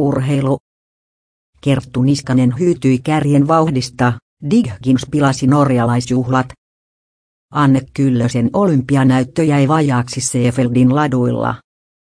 Urheilu. Kerttu Niskanen hyytyi kärjen vauhdista, Diggins pilasi norjalaisjuhlat. Anne Kyllösen olympianäyttö jäi vajaaksi Seefeldin laduilla.